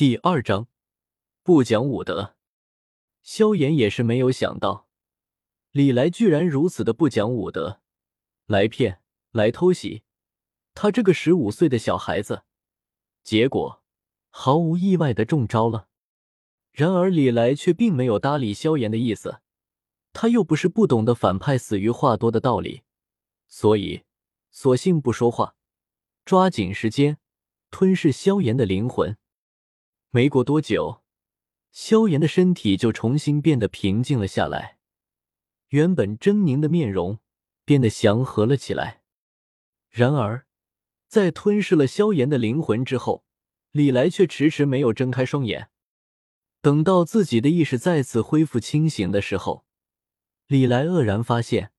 第二章，不讲武德。萧炎也是没有想到，李来居然如此的不讲武德，来骗，来偷袭他这个十五岁的小孩子，结果毫无意外的中招了。然而李来却并没有搭理萧炎的意思，他又不是不懂得反派死于话多的道理，所以索性不说话，抓紧时间吞噬萧炎的灵魂。没过多久，萧炎的身体就重新变得平静了下来，原本狰狞的面容变得祥和了起来。然而，在吞噬了萧炎的灵魂之后，李来却迟迟没有睁开双眼。等到自己的意识再次恢复清醒的时候，李来愕然发现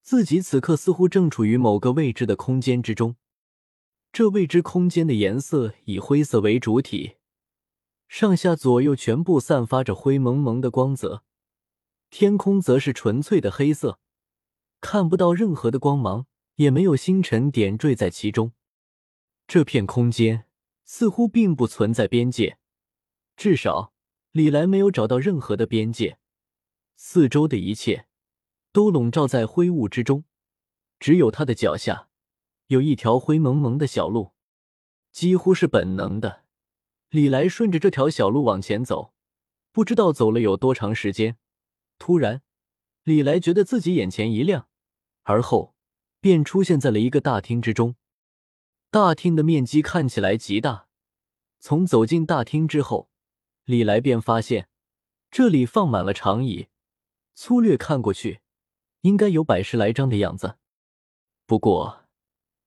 自己此刻似乎正处于某个未知的空间之中。这未知空间的颜色以灰色为主体。上下左右全部散发着灰蒙蒙的光泽，天空则是纯粹的黑色，看不到任何的光芒，也没有星辰点缀在其中。这片空间似乎并不存在边界，至少李来没有找到任何的边界。四周的一切都笼罩在灰雾之中，只有他的脚下有一条灰蒙蒙的小路，几乎是本能的。李来顺着这条小路往前走，不知道走了有多长时间。突然，李来觉得自己眼前一亮，而后便出现在了一个大厅之中。大厅的面积看起来极大。从走进大厅之后，李来便发现这里放满了长椅，粗略看过去，应该有百十来张的样子。不过，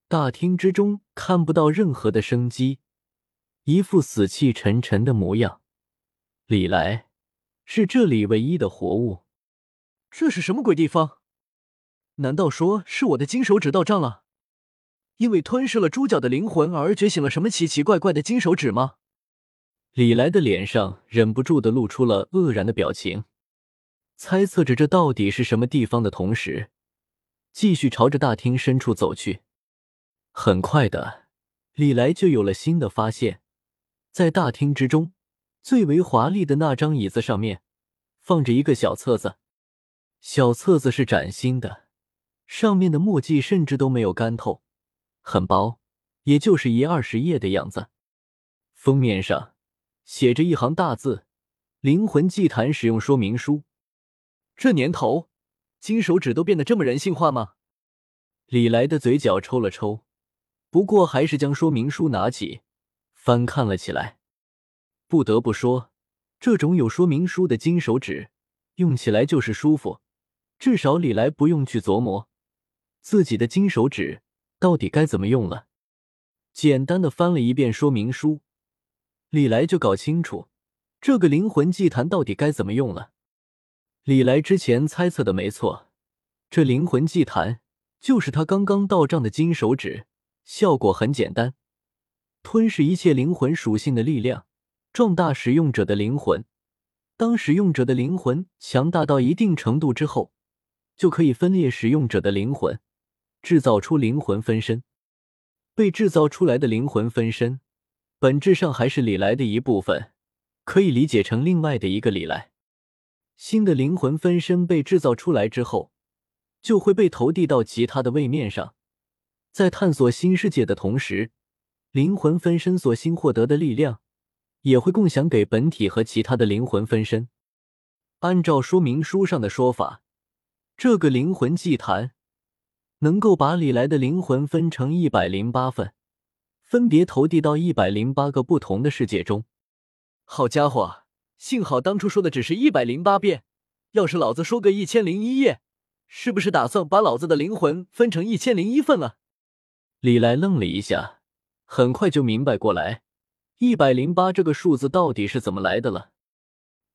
大厅之中看不到任何的生机。一副死气沉沉的模样，李来是这里唯一的活物。这是什么鬼地方？难道说是我的金手指到账了？因为吞噬了猪脚的灵魂而觉醒了什么奇奇怪怪的金手指吗？李来的脸上忍不住的露出了愕然的表情，猜测着这到底是什么地方的同时，继续朝着大厅深处走去。很快的，李来就有了新的发现。在大厅之中，最为华丽的那张椅子上面，放着一个小册子。小册子是崭新的，上面的墨迹甚至都没有干透，很薄，也就是一二十页的样子。封面上写着一行大字：“灵魂祭坛使用说明书。”这年头，金手指都变得这么人性化吗？李来的嘴角抽了抽，不过还是将说明书拿起。翻看了起来，不得不说，这种有说明书的金手指用起来就是舒服。至少李来不用去琢磨自己的金手指到底该怎么用了。简单的翻了一遍说明书，李来就搞清楚这个灵魂祭坛到底该怎么用了。李来之前猜测的没错，这灵魂祭坛就是他刚刚到账的金手指，效果很简单。吞噬一切灵魂属性的力量，壮大使用者的灵魂。当使用者的灵魂强大到一定程度之后，就可以分裂使用者的灵魂，制造出灵魂分身。被制造出来的灵魂分身，本质上还是李来的一部分，可以理解成另外的一个李来。新的灵魂分身被制造出来之后，就会被投递到其他的位面上，在探索新世界的同时。灵魂分身所新获得的力量，也会共享给本体和其他的灵魂分身。按照说明书上的说法，这个灵魂祭坛能够把李来的灵魂分成一百零八份，分别投递到一百零八个不同的世界中。好家伙，幸好当初说的只是一百零八遍，要是老子说个一千零一夜，是不是打算把老子的灵魂分成一千零一份了？李来愣了一下。很快就明白过来，一百零八这个数字到底是怎么来的了。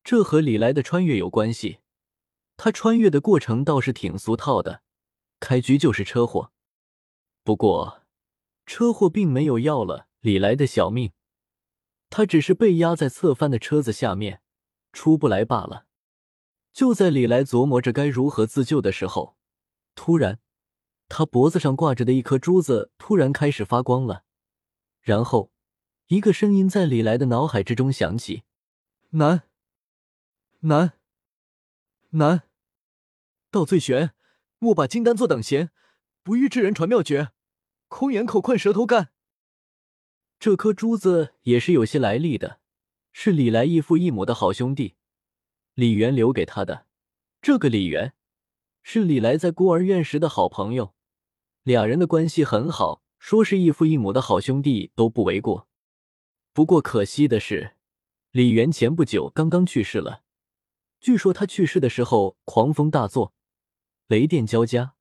这和李来的穿越有关系。他穿越的过程倒是挺俗套的，开局就是车祸。不过，车祸并没有要了李来的小命，他只是被压在侧翻的车子下面，出不来罢了。就在李来琢磨着该如何自救的时候，突然，他脖子上挂着的一颗珠子突然开始发光了。然后，一个声音在李来的脑海之中响起：“难，难，难！道最玄，莫把金丹坐等闲，不遇之人传妙诀，空言口困舌头干。”这颗珠子也是有些来历的，是李来异父异母的好兄弟李元留给他的。这个李元是李来在孤儿院时的好朋友，俩人的关系很好，说是异父异母的好兄弟都不为过。不过可惜的是，李元前不久刚刚去世了。据说他去世的时候狂风大作，雷电交加，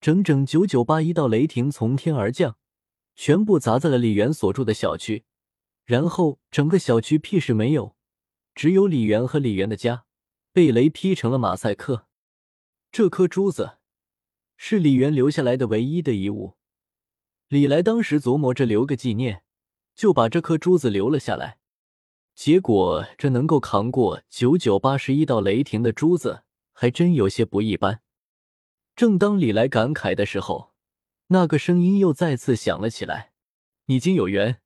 整整九九八一道雷霆从天而降。全部砸在了李元所住的小区，然后整个小区屁事没有，只有李元和李元的家被雷劈成了马赛克。这颗珠子是李元留下来的唯一的遗物。李来当时琢磨着留个纪念，就把这颗珠子留了下来。结果这能够扛过九九八十一道雷霆的珠子，还真有些不一般。正当李来感慨的时候。那个声音又再次响了起来：“你今有缘，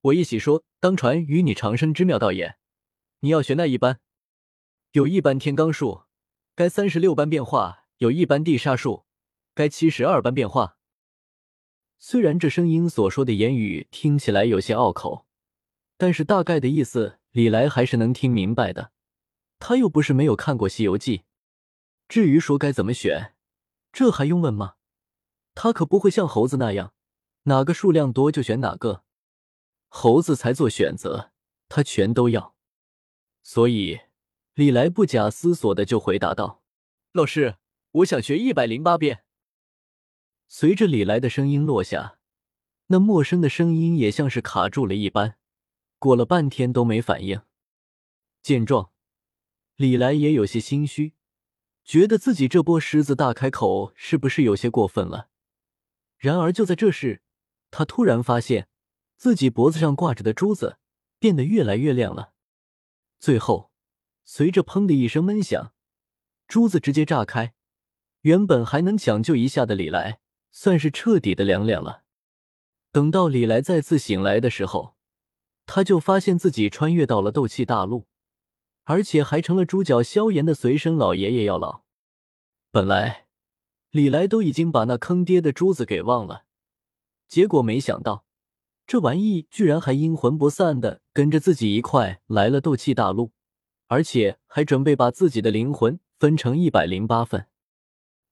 我一喜说当传与你长生之妙道也。你要学那一般，有一般天罡术，该三十六般变化；有一般地煞术，该七十二般变化。”虽然这声音所说的言语听起来有些拗口，但是大概的意思李来还是能听明白的。他又不是没有看过《西游记》，至于说该怎么选，这还用问吗？他可不会像猴子那样，哪个数量多就选哪个，猴子才做选择，他全都要。所以李来不假思索的就回答道：“老师，我想学一百零八遍。”随着李来的声音落下，那陌生的声音也像是卡住了一般，过了半天都没反应。见状，李来也有些心虚，觉得自己这波狮子大开口是不是有些过分了？然而就在这时，他突然发现自己脖子上挂着的珠子变得越来越亮了。最后，随着“砰”的一声闷响，珠子直接炸开。原本还能抢救一下的李来，算是彻底的凉凉了。等到李来再次醒来的时候，他就发现自己穿越到了斗气大陆，而且还成了猪脚萧炎的随身老爷爷药老。本来。李来都已经把那坑爹的珠子给忘了，结果没想到这玩意居然还阴魂不散的跟着自己一块来了斗气大陆，而且还准备把自己的灵魂分成一百零八份。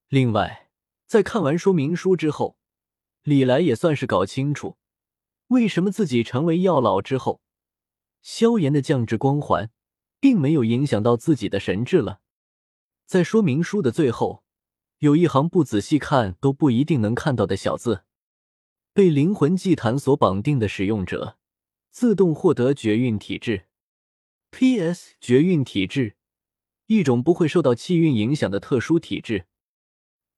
另外，在看完说明书之后，李来也算是搞清楚为什么自己成为药老之后，萧炎的降智光环并没有影响到自己的神智了。在说明书的最后。有一行不仔细看都不一定能看到的小字：被灵魂祭坛所绑定的使用者，自动获得绝运体质。P.S. 绝运体质，一种不会受到气运影响的特殊体质。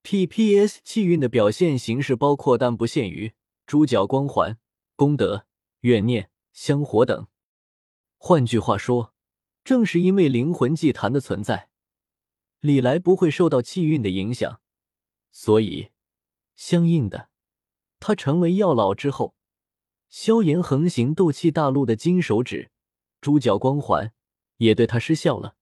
P.P.S. 气运的表现形式包括但不限于猪脚光环、功德、怨念、香火等。换句话说，正是因为灵魂祭坛的存在。李来不会受到气运的影响，所以相应的，他成为药老之后，萧炎横行斗气大陆的金手指、猪脚光环也对他失效了。